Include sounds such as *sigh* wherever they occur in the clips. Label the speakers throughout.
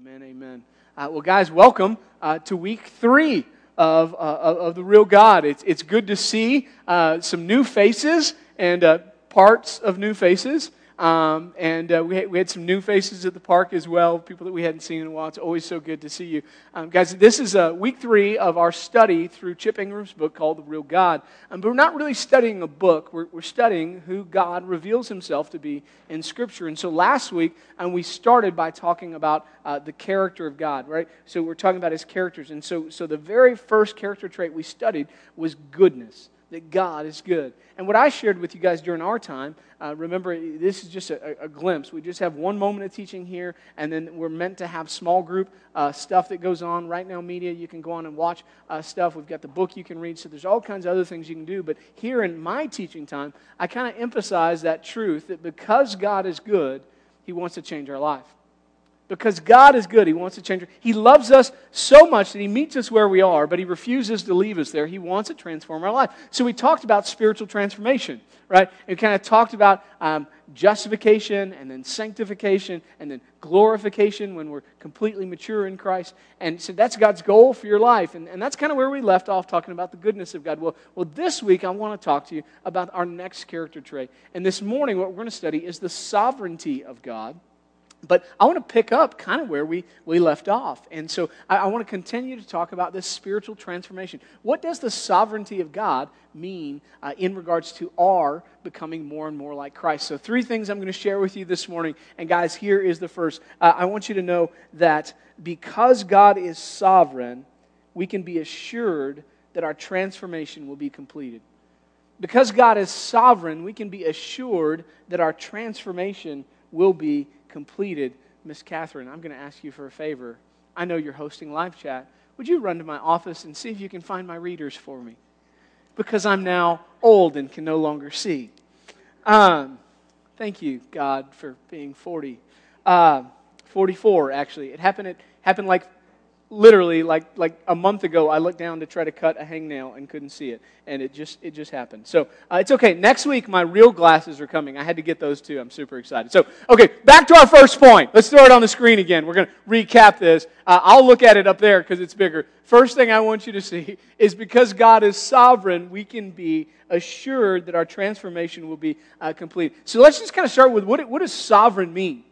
Speaker 1: Amen, amen. Uh, well, guys, welcome uh, to week three of, uh, of the real God. It's, it's good to see uh, some new faces and uh, parts of new faces. Um, and uh, we, had, we had some new faces at the park as well, people that we hadn't seen in a while. It's always so good to see you. Um, guys, this is uh, week three of our study through Chip Ingram's book called The Real God. Um, but we're not really studying a book, we're, we're studying who God reveals himself to be in Scripture. And so last week, um, we started by talking about uh, the character of God, right? So we're talking about his characters. And so, so the very first character trait we studied was goodness that God is good. And what I shared with you guys during our time, uh, remember, this is just a, a, glimpse. We just have one moment of teaching here, and then we're meant to have small group uh, stuff that goes on. RightNow Media, you can go on and watch uh, stuff. We've got the book you can read, so there's all kinds of other things you can do. But here in my teaching time, I kind of emphasize that truth that because God is good, He wants to change our life because God is good. He wants to change. He loves us so much that He meets us where we are, but He refuses to leave us there. He wants to transform our life. So we talked about spiritual transformation, right? We kind of talked about um, justification and then sanctification and then glorification when we're completely mature in Christ. And so that's God's goal for your life. And, and that's kind of where we left off talking about the goodness of God. Well, well, this week I want to talk to you about our next character trait. And this morning, what we're going to study is the sovereignty of God but I want to pick up kind of where we, we left off. And so I, I, want to continue to talk about this spiritual transformation. What does the sovereignty of God mean uh, in regards to our becoming more and more like Christ? So, three things I'm going to share with you this morning. And, guys, here is the first. Uh, I want you to know that because God is sovereign, we can be assured that our transformation will be completed. Because God is sovereign, we can be assured that our transformation will be completed, Miss Catherine, I'm going to ask you for a favor. I know you're hosting live chat. Would you run to my office and see if you can find my readers for me? Because I'm now old and can no longer see. Um, thank you, God, for being 40. Uh, 44, actually. It happened, it happened like literally like like a month ago i looked down to try to cut a hangnail and couldn't see it and it just it just happened. So uh, it's okay. Next week my real glasses are coming. I had to get those too. I'm super excited. So okay back to our first point. Let's throw it on the screen again. We're going to recap this. Uh, i'll look at it up there because it's bigger. First thing i want you to see *laughs* is because god is sovereign we can be assured that our transformation will be uh, complete. So let's just kind of start with what, what does sovereign mean?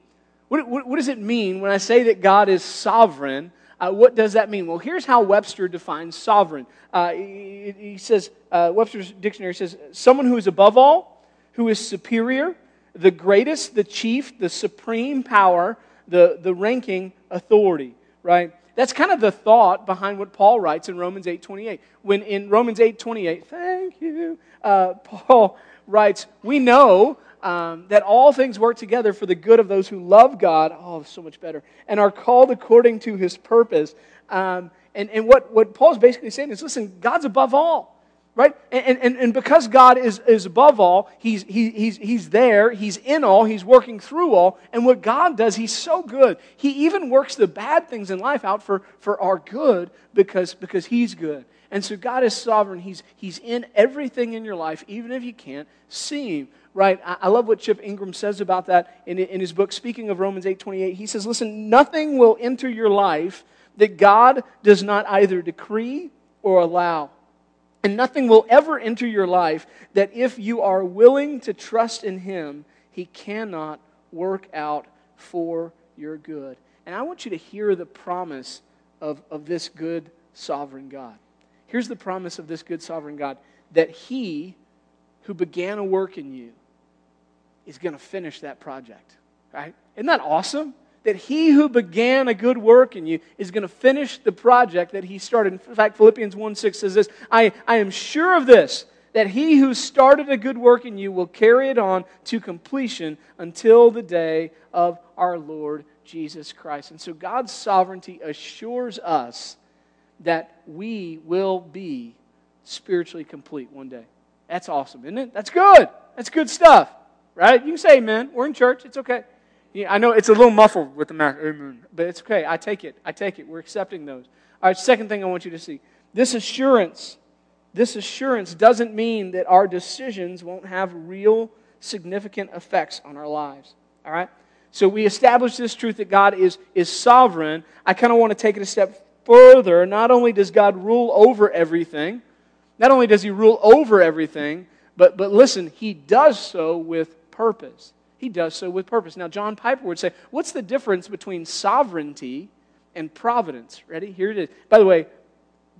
Speaker 1: What, what, what does it mean when i say that god is sovereign uh, what does that mean? Well, here's how Webster defines sovereign. Uh, he, he, says, uh, Webster's dictionary says, someone who is above all, who is superior, the greatest, the chief, the supreme power, the, the ranking authority, right? That's kind of the thought behind what Paul writes in Romans 8.28. When in Romans 8.28, thank you, uh, *laughs* Paul writes, we know um, that all things work together for the good of those who love God. Oh, so much better. And are called according to his purpose. Um, and and what, what Paul's basically saying is listen, God's above all. Right? And, and, and because God is, is above all, he's, he, he's, he's there, He's in all, He's working through all. And what God does, He's so good. He even works the bad things in life out for, for our good because, because He's good. And so God is sovereign. He's, he's in everything in your life, even if you can't see Him right? I, love what Chip Ingram says about that in, in his book, speaking of Romans 8 28. He says, Listen, nothing will enter your life that God does not either decree or allow. And nothing will ever enter your life that if you are willing to trust in Him, He cannot work out for your good. And I want you to hear the promise of, of this good sovereign God. Here's the promise of this good sovereign God that He who began a work in you is going to finish that project, right? Isn't that awesome? That he who began a good work in you is going to finish the project that he started. In fact, Philippians 1 6 says this I, I am sure of this, that he who started a good work in you will carry it on to completion until the day of our Lord Jesus Christ. And so God's sovereignty assures us that we will be spiritually complete one day. That's awesome, isn't it? That's good. That's good stuff right? You can say amen. We're in church. It's okay. Yeah, I know it's a little muffled with the mouth, amen, but it's okay. I take it. I take it. We're accepting those. All right, second thing I want you to see. This assurance, this assurance doesn't mean that our decisions won't have real significant effects on our lives. All right? So we establish this truth that God is, is sovereign. I kind of want to take it a step further. Not only does God rule over everything, not only does he rule over everything, but, but listen, he does so with purpose. He does so with purpose. Now, John Piper would say, what's the difference between sovereignty and providence? Ready? Here it is. By the way,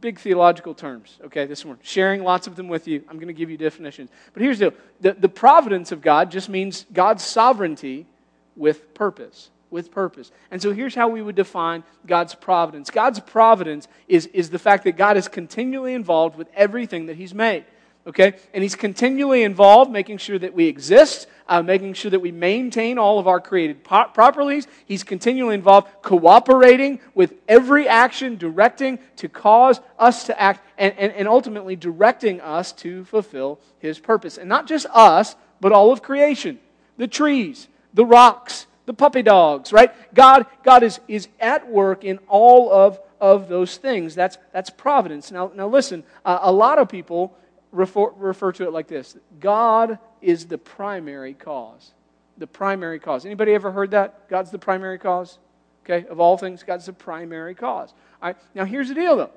Speaker 1: big theological terms, okay, this one. Sharing lots of them with you. I'm going to give you definitions. But here's the, the, the providence of God just means God's sovereignty with purpose with purpose. And so here's how we would define God's providence God's providence is, is the fact that God is continually involved with everything that He's made. Okay? And He's continually involved, making sure that we exist, uh, making sure that we maintain all of our created po- properties. He's continually involved, cooperating with every action, directing to cause us to act, and, and, and ultimately directing us to fulfill His purpose. And not just us, but all of creation the trees, the rocks, the puppy dogs, right? God, God is, is at work in all of, of those things. That's, that's providence. Now, now listen, uh, a lot of people refer, refer to it like this God is the primary cause. The primary cause. Anybody ever heard that? God's the primary cause? Okay, of all things, God's the primary cause. All right, now here's the deal though.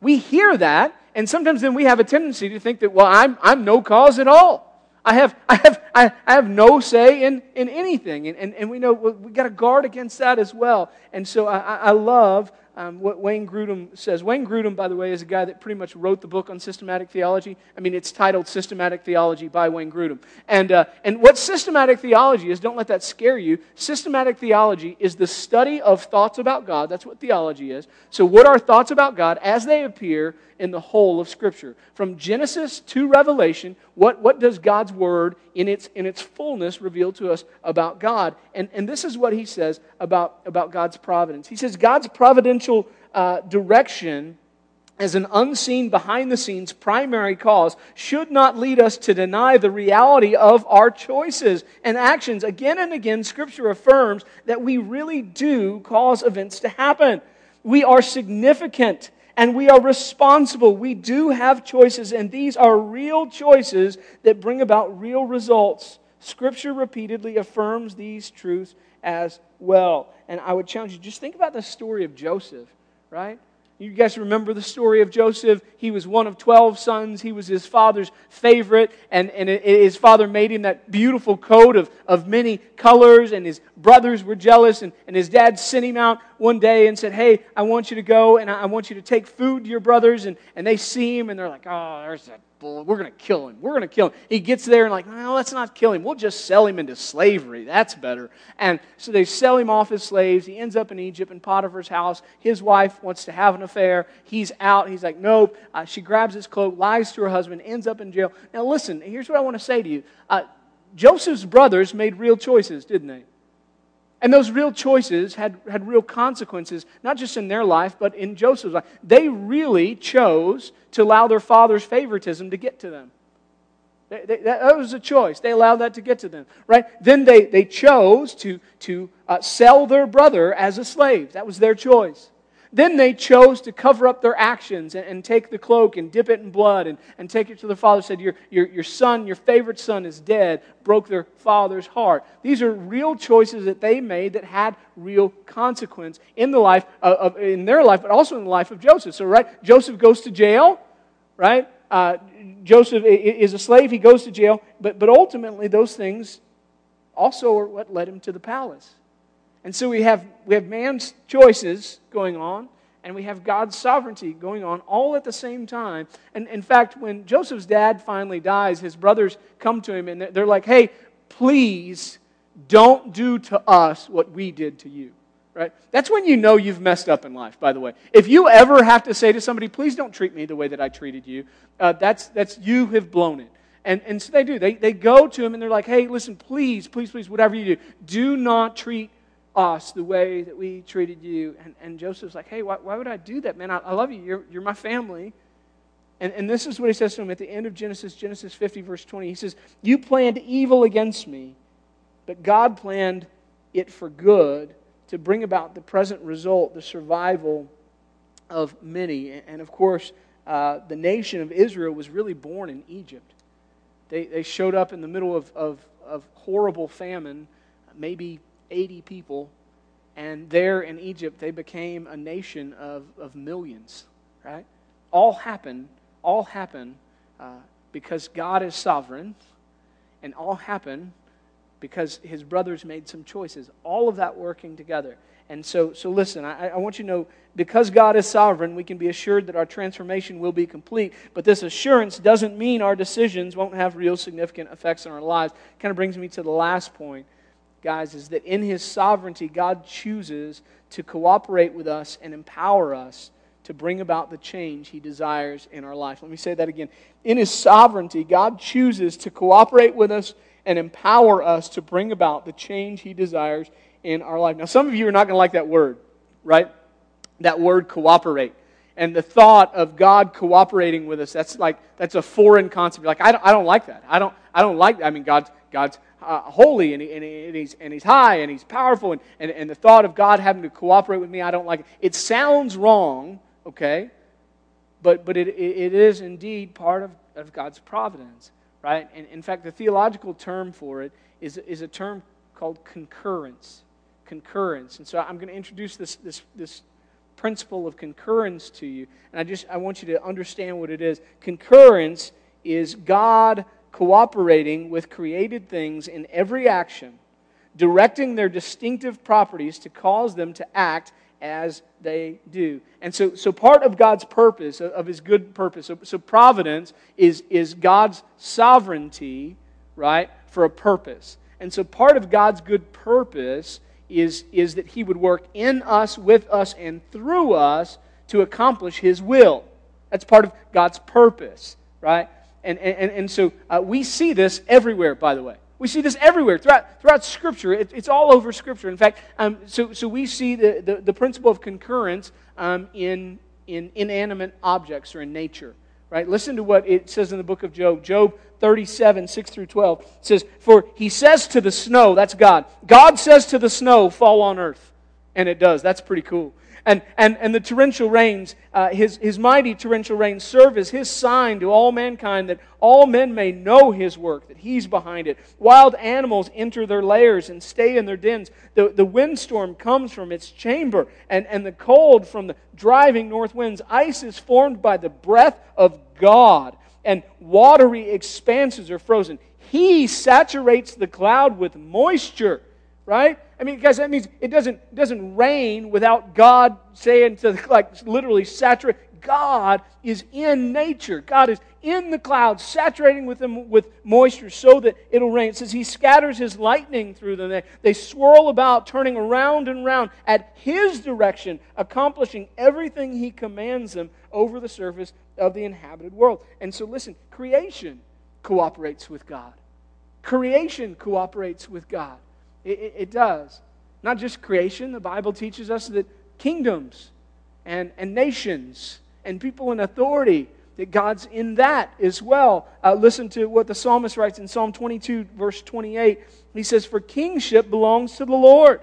Speaker 1: We hear that, and sometimes then we have a tendency to think that, well, I'm, I'm no cause at all. I have, I have, I, I have no say in, in anything. And, and, and we know we got to guard against that as well. And so I, I love um, what Wayne Grudem says. Wayne Grudem, by the way, is a guy that pretty much wrote the book on systematic theology. I mean, it's titled Systematic Theology by Wayne Grudem. And, uh, and what systematic theology is, don't let that scare you. Systematic theology is the study of thoughts about God. That's what theology is. So, what are thoughts about God as they appear in the whole of Scripture? From Genesis to Revelation, what, what does God's Word in its, in its fullness reveal to us about God? And, and this is what he says about, about God's providence. He says, God's providential uh, direction as an unseen, behind the scenes primary cause should not lead us to deny the reality of our choices and actions. Again and again, Scripture affirms that we really do cause events to happen. We are significant and we are responsible. We do have choices, and these are real choices that bring about real results. Scripture repeatedly affirms these truths as well. And I would challenge you just think about the story of Joseph, right? You guys remember the story of Joseph? He was one of 12 sons. He was his father's favorite, and, and his father made him that beautiful coat of, of many colors, and his brothers were jealous, and, and his dad sent him out one day and said, Hey, I want you to go, and I want you to take food to your brothers. And, and they see him, and they're like, Oh, there's that bull. We're going to kill him. We're going to kill him. He gets there and like, no, let's not kill him. We'll just sell him into slavery. That's better. And so they sell him off as slaves. He ends up in Egypt in Potiphar's house. His wife wants to have an affair. He's out. He's like, nope. Uh, she grabs his cloak, lies to her husband, ends up in jail. Now listen, here's what I want to say to you. Uh, Joseph's brothers made real choices, didn't they? And those real choices had, had real consequences, not just in their life, but in Joseph's life. They really chose to allow their father's favoritism to get to them. They, they, that was a choice. They allowed that to get to them, right? Then they, they chose to, to uh, sell their brother as a slave. That was their choice. Then they chose to cover up their actions and, and, take the cloak and dip it in blood and, and take it to their father. Said, your, your, your son, your favorite son, is dead. Broke their father's heart. These are real choices that they made that had real consequence in the life of, of in their life, but also in the life of Joseph. So, right, Joseph goes to jail, right? Uh, Joseph is a slave. He goes to jail, but but ultimately those things also are what led him to the palace. And so we have, we have man's choices going on, and we have God's sovereignty going on all at the same time. And in fact, when Joseph's dad finally dies, his brothers come to him and they're like, hey, please don't do to us what we did to you. Right? That's when you know you've messed up in life, by the way. If you ever have to say to somebody, please don't treat me the way that I treated you, uh, that's, that's you have blown it. And, and so they do. They, they go to him and they're like, hey, listen, please, please, please, whatever you do, do not treat us the way that we treated you. And, and Joseph's like, hey, why, why would I do that, man? I, I love you. You're, you're my family. And, and this is what he says to him at the end of Genesis, Genesis 50, verse 20. He says, You planned evil against me, but God planned it for good to bring about the present result, the survival of many. And of course, uh, the nation of Israel was really born in Egypt. They, they showed up in the middle of, of, of horrible famine, maybe 80 people, and there in Egypt, they became a nation of, of millions, right? All happened, all happened uh, because God is sovereign, and all happened because his brothers made some choices. All of that working together. And so, so listen, I, I want you to know because God is sovereign, we can be assured that our transformation will be complete. But this assurance doesn't mean our decisions won't have real significant effects on our lives. Kind of brings me to the last point, guys, is that in His sovereignty, God chooses to cooperate with us and empower us to bring about the change He desires in our life. Let me say that again. In His sovereignty, God chooses to cooperate with us and empower us to bring about the change He desires in our life. Now, some of you are not going to like that word, right? That word cooperate. And the thought of God cooperating with us, that's like, that's a foreign concept. Like, I don't, I don't like that. I don't, I don't like that. I mean, God's, God's uh, holy and, he, and, he, and, he's, and he's high and he's powerful. And, and, and the thought of God having to cooperate with me, I don't like it. It sounds wrong, okay? But, but it, it is indeed part of, of God's providence, right? And in fact, the theological term for it is, is a term called concurrence concurrence. And so I'm going to introduce this, this, this principle of concurrence to you. And I just I want you to understand what it is. Concurrence is God cooperating with created things in every action, directing their distinctive properties to cause them to act as they do. And so, so part of God's purpose, of his good purpose, so, so providence is, is God's sovereignty, right, for a purpose. And so part of God's good purpose is, is that He would work in us, with us, and through us to accomplish His will. That's part of God's purpose, right? And, and, and so uh, we see this everywhere, by the way. We see this everywhere throughout, throughout Scripture. It, it's all over Scripture. In fact, um, so, so we see the, the, the principle of concurrence um, in, in inanimate objects or in nature. Right? Listen to what it says in the book of Job. Job 37, 6 through 12 says, For he says to the snow, that's God. God says to the snow, fall on earth. And it does. That's pretty cool. And, and, and the torrential rains, uh, his, his mighty torrential rains, serve as his sign to all mankind that all men may know his work, that he's behind it. Wild animals enter their lairs and stay in their dens. The, the windstorm comes from its chamber, and, and the cold from the driving north winds. Ice is formed by the breath of God, and watery expanses are frozen. He saturates the cloud with moisture, right? I mean, guys, that means it doesn't, doesn't rain without God saying to, *laughs* like, literally saturate. God is in nature. God is in the clouds, saturating with them with moisture so that it'll rain. It says he scatters his lightning through them. They, they swirl about, turning around and round at his direction, accomplishing everything he commands them over the surface of the inhabited world. And so, listen, creation cooperates with God. Creation cooperates with God. It, it, it does. Not just creation, the Bible teaches us that kingdoms and, and nations and people in authority, that God's in that as well. Uh, listen to what the psalmist writes in Psalm 22, verse 28. He says, For kingship belongs to the Lord.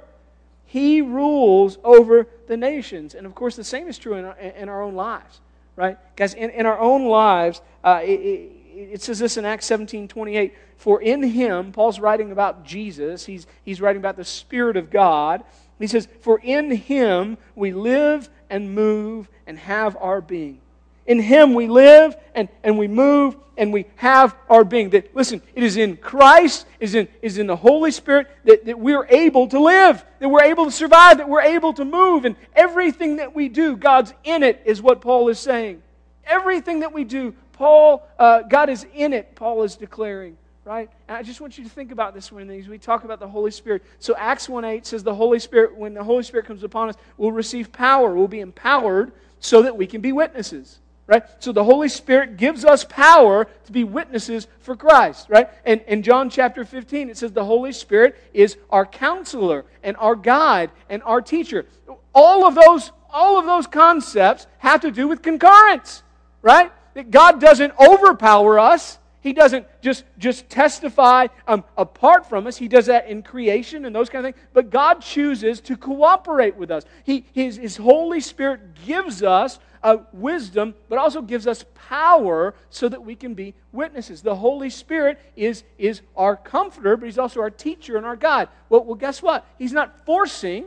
Speaker 1: He rules over the nations. And of course, the same is true in our, in our own lives, right? Guys, in, in our own lives, uh, it, it says this in Acts 17 28. For in him, Paul's writing about Jesus, he's, he's writing about the Spirit of God. He says, For in him we live and move and have our being. In him we live and, and we move and we have our being. That listen, it is in Christ, is in is in the Holy Spirit that, that we're able to live, that we're able to survive, that we're able to move, and everything that we do, God's in it, is what Paul is saying. Everything that we do, Paul, uh, God is in it, Paul is declaring, right? And I just want you to think about this when we talk about the Holy Spirit. So Acts 1 8 says the Holy Spirit, when the Holy Spirit comes upon us, we'll receive power. We'll be empowered so that we can be witnesses. Right? So the Holy Spirit gives us power to be witnesses for Christ, right? And in John chapter 15, it says the Holy Spirit is our counselor and our guide and our teacher. All of those, all of those concepts have to do with concurrence, right? That God doesn't overpower us, He doesn't just, just testify um, apart from us. He does that in creation and those kind of things. But God chooses to cooperate with us. He, his, his Holy Spirit gives us uh, wisdom, but also gives us power so that we can be witnesses. The Holy Spirit is, is our comforter, but He's also our teacher and our guide. Well, well, guess what? He's not forcing,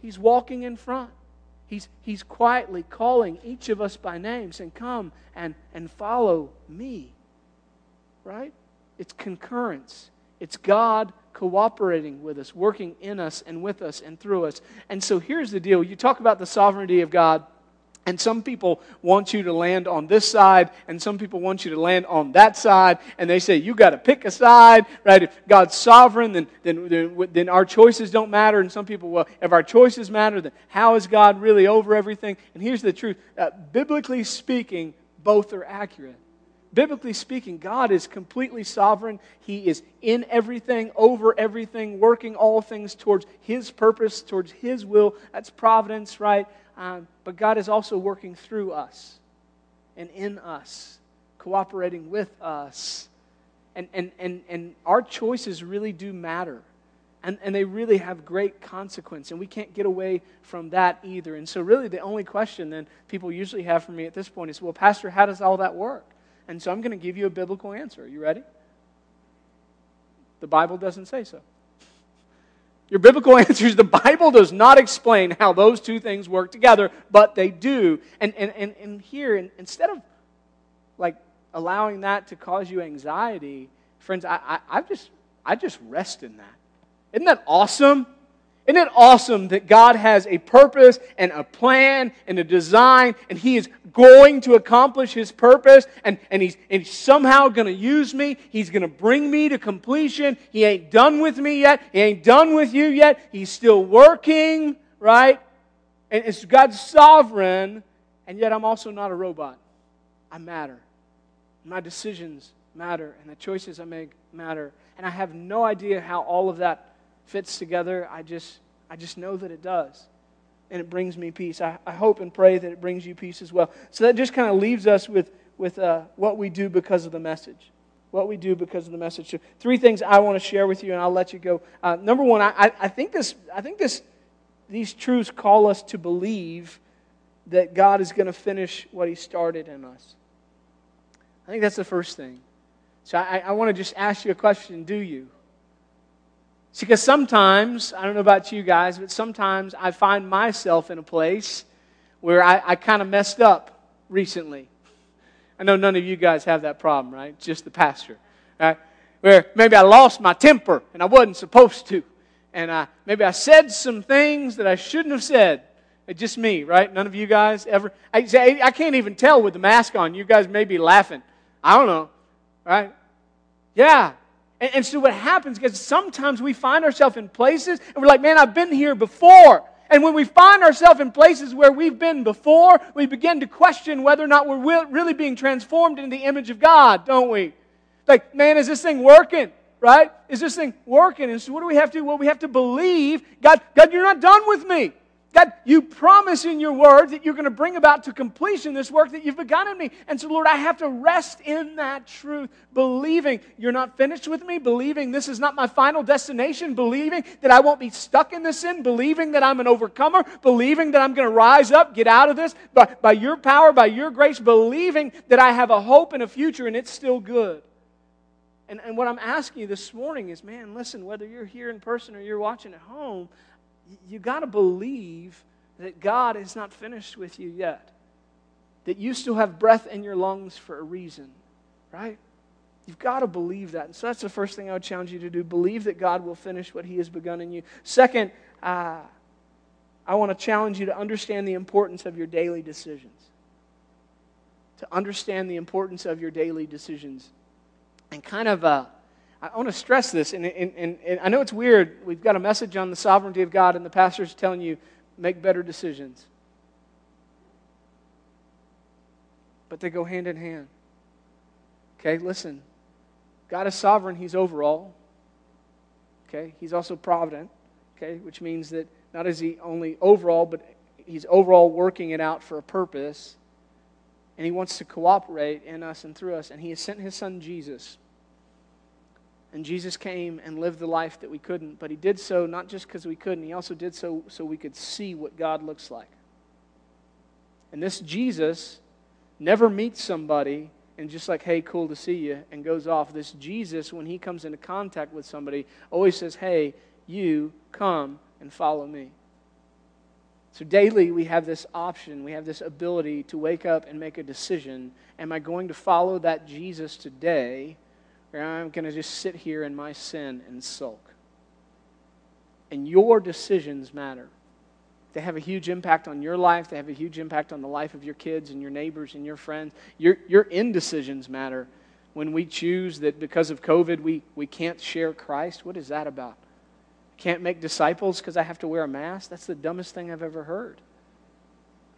Speaker 1: He's walking in front. He's, he's quietly calling each of us by name, saying, Come and, and follow me right? It's concurrence. It's God cooperating with us, working in us and with us and through us. And so here's the deal you talk about the sovereignty of God. And some people want you to land on this side, and some people want you to land on that side. And they say, you got to pick a side, right? If God's sovereign, then, then, then, our choices don't matter. And some people, well, if our choices matter, then how is God really over everything? And here's the truth uh, biblically speaking, both are accurate. Biblically speaking, God is completely sovereign. He is in everything, over everything, working all things towards His purpose, towards His will. That's providence, right? Um, but God is also working through us and in us, cooperating with us. And, and, and, and our choices really do matter. And, and they really have great consequence. And we can't get away from that either. And so, really, the only question then people usually have for me at this point is well, Pastor, how does all that work? And so I'm going to give you a biblical answer. Are you ready? The Bible doesn't say so. Your biblical *laughs* answer is the Bible does not explain how those two things work together, but they do. And, and, and, and here, instead of like allowing that to cause you anxiety, friends, I, I, I just, I just rest in that. Isn't that awesome? Isn't it awesome that God has a purpose and a plan and a design, and He is going to accomplish His purpose, and, and, he's, and he's somehow going to use me? He's going to bring me to completion. He ain't done with me yet. He ain't done with you yet. He's still working, right? And it's God's sovereign, and yet I'm also not a robot. I matter. My decisions matter, and the choices I make matter. And I have no idea how all of that fits together. I just, I just know that it does. And it brings me peace. I, I hope and pray that it brings you peace as well. So that just kind of leaves us with, with uh, what we do because of the message. What we do because of the message. So three things I want to share with you, and I'll let you go. Uh, number one, I, I think this, I think this, these truths call us to believe that God is going to finish what He started in us. I think that's the first thing. So I, I want to just ask you a question do you? Because sometimes, I don't know about you guys, but sometimes I find myself in a place where I, I kind of messed up recently. I know none of you guys have that problem, right? Just the pastor, right? Where maybe I lost my temper and I wasn't supposed to. And I, maybe I said some things that I shouldn't have said. Just me, right? None of you guys ever. I, I can't even tell with the mask on. You guys may be laughing. I don't know, right? Yeah, and, and so what happens because sometimes we find ourselves in places and we're like, man, I've been here before. And when we find ourselves in places where we've been before, we begin to question whether or not we're really being transformed into the image of God, don't we? Like, man, is this thing working? Right? Is this thing working? And so what do we have to do? Well, we have to believe, God, God, you're not done with me. God, you promise in your word that you're going to bring about to completion this work that you've begun in me. And so, Lord, I have to rest in that truth, believing you're not finished with me, believing this is not my final destination, believing that I won't be stuck in this sin, believing that I'm an overcomer, believing that I'm going to rise up, get out of this by, by your power, by your grace, believing that I have a hope and a future and it's still good. And, and what I'm asking you this morning is, man, listen, whether you're here in person or you're watching at home, you got to believe that God is not finished with you yet. That you still have breath in your lungs for a reason, right? You've got to believe that. And so that's the first thing I would challenge you to do. Believe that God will finish what He has begun in you. Second, uh, I want to challenge you to understand the importance of your daily decisions. To understand the importance of your daily decisions. And kind of uh, I want to stress this, and, and, and, and, I know it's weird. We've got a message on the sovereignty of God, and the pastor's telling you, make better decisions. But they go hand in hand. Okay, listen. God is sovereign, He's overall. Okay, He's also provident, okay, which means that not is He only overall, but He's overall working it out for a purpose. and He wants to cooperate in us and through us. And He has sent His Son Jesus. And Jesus came and lived the life that we couldn't, but He did so not just because we couldn't, He also did so so we could see what God looks like. And this Jesus never meets somebody and just like, hey, cool to see you, and goes off. This Jesus, when he comes into contact with somebody, always says, hey, you come and follow me. So daily, we have this option, we have this ability to wake up and make a decision. Am I going to follow that Jesus today, or am going to just sit here in my sin and sulk? And your decisions matter. They have a huge impact on your life. They have a huge impact on the life of your kids and your neighbors and your friends. Your, your indecisions matter. When we choose that because of COVID we, we can't share Christ, what is that about? Can't make disciples because I have to wear a mask? That's the dumbest thing I've ever heard.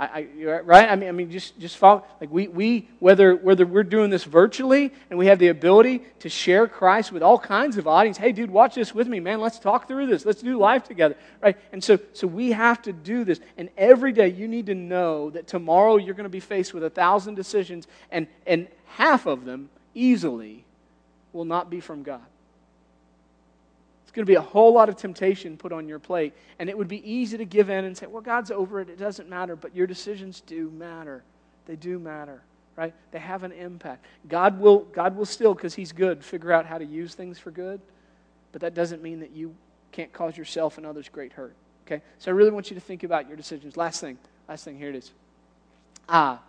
Speaker 1: I, I, right? I mean, I mean, just just follow. Like we, we whether whether we're doing this virtually and we have the ability to share Christ with all kinds of audience. Hey, dude, watch this with me, man. Let's talk through this. Let's do life together, right? And so so we have to do this. And every day you need to know that tomorrow you're going to be faced with a thousand decisions, and and half of them easily will not be from God. It's going to be a whole lot of temptation put on your plate. And it would be easy to give in and say, well, God's over it. It doesn't matter. But your decisions do matter. They do matter, right? They have an impact. God will, God will still, because He's good, figure out how to use things for good. But that doesn't mean that you can't cause yourself and others great hurt. Okay? So I really want you to think about your decisions. Last thing. Last thing. Here it is. Ah,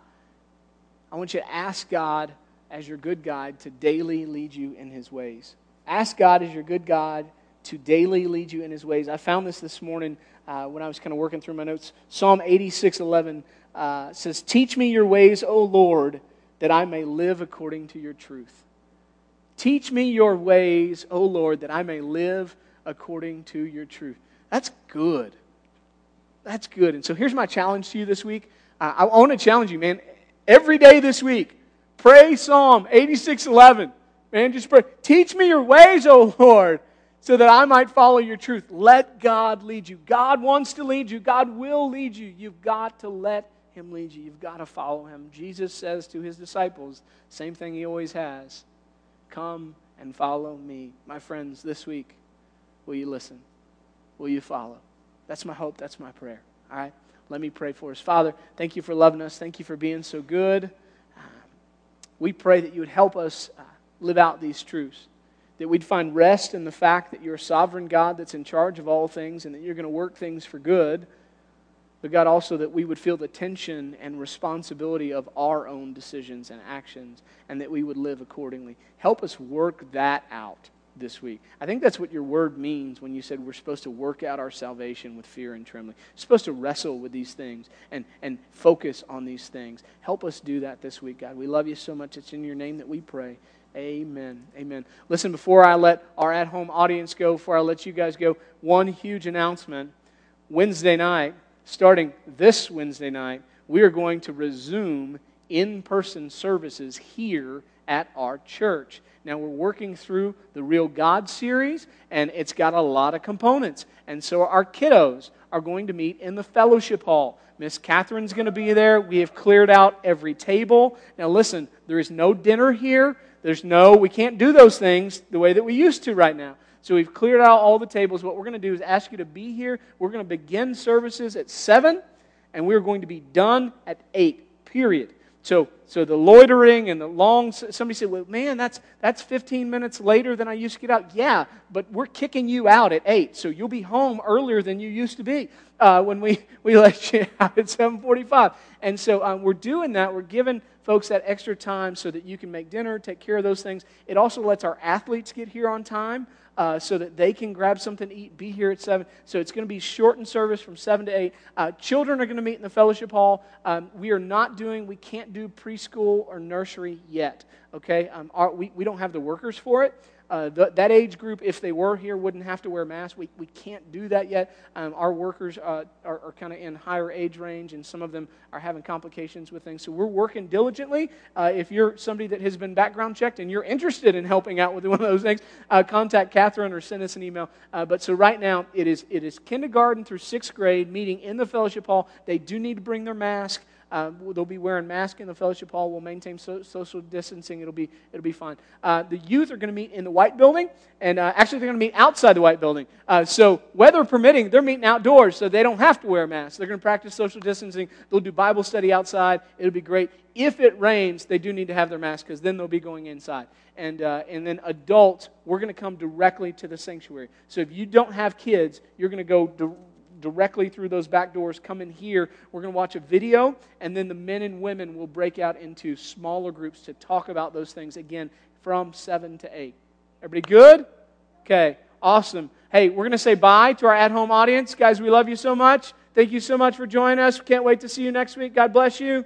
Speaker 1: I want you to ask God as your good guide to daily lead you in His ways. Ask God as your good God to daily lead you in his ways. I found this this morning uh, when I was kind of working through my notes. Psalm 86 11 uh, says, Teach me your ways, O Lord, that I may live according to your truth. Teach me your ways, O Lord, that I may live according to your truth. That's good. That's good. And so here's my challenge to you this week. Uh, I want to challenge you, man. Every day this week, pray Psalm 86 11. Man, just pray. Teach me your ways, O Lord so that I might follow your truth. Let God lead you. God wants to lead you, God will lead you. You've got to let Him lead you. You've got to follow Him. Jesus says to His disciples, same thing He always has Come and follow me. My friends, this week, will you listen? Will you follow? That's my hope. That's my prayer. All right? Let me pray for us. Father, thank you for loving us. Thank you for being so good. Um, we pray that you would help us uh, live out these truths that we'd find rest in the fact that you're a sovereign God that's in charge of all things and that you're going to work things for good. But God, also that we would feel the tension and responsibility of our own decisions and actions and that we would live accordingly. Help us work that out this week. I think that's what your word means when you said we're supposed to work out our salvation with fear and trembling. We're supposed to wrestle with these things and, and focus on these things. Help us do that this week, God. We love you so much. It's in your name that we pray. Amen. Amen. Listen, before I let our at home audience go, before I let you guys go, one huge announcement. Wednesday night, starting this Wednesday night, we are going to resume in person services here at our church. Now, we're working through the Real God series, and it's got a lot of components. And so, our kiddos are going to meet in the fellowship hall. Miss Catherine's going to be there. We have cleared out every table. Now, listen, there is no dinner here. There's no, we can't do those things the way that we used to right now. So we've cleared out all the tables. What we're going to do is ask you to be here. We're going to begin services at 7, and we're going to be done at 8, period. So, so the loitering and the long, somebody said, well, man, that's, that's 15 minutes later than I used to get out. Yeah, but we're kicking you out at 8, so you'll be home earlier than you used to be uh, when we, *laughs* we let you out at 745. And so um, we're doing that. We're giving folks that extra time so that you can make dinner, take care of those things. It also lets our athletes get here on time uh, so that they can grab something to eat, be here at 7. So it's going to be shortened service from 7 to 8. Uh, children are going to meet in the fellowship hall. Um, we are not doing, we can't do preschool or nursery yet. Okay? Um, our, we, we don't have the workers for it. Uh, that age group, if they were here, wouldn't have to wear masks. We, we can't do that yet. Um, our workers uh, are, are kind of in higher age range, and some of them are having complications with things. So we're working diligently. Uh, if you're somebody that has been background checked and you're interested in helping out with *laughs* one of those things, uh, contact Catherine or send us an email. Uh, but so right now, it is, it is kindergarten through sixth grade meeting in the fellowship hall. They do need to bring their mask. Uh, they'll be wearing masks in the fellowship hall. We'll maintain so, social distancing. It'll be, it'll be fine. Uh, the youth are going to meet in the white building, and uh, actually, they're going to meet outside the white building. Uh, so, weather permitting, they're meeting outdoors, so they don't have to wear masks. They're going to practice social distancing. They'll do Bible study outside. It'll be great. If it rains, they do need to have their masks because then they'll be going inside. And, uh, and then adults, we're going to come directly to the sanctuary. So if you don't have kids, you're going to go di- directly through those back doors, come in here. We're going to watch a video, and then the men and women will break out into smaller groups to talk about those things again from 7 to 8. Everybody good? Okay, awesome. Hey, we're going to say bye to our at home audience. Guys, we love you so much. Thank you so much for joining us. Can't wait to see you next week. God bless you.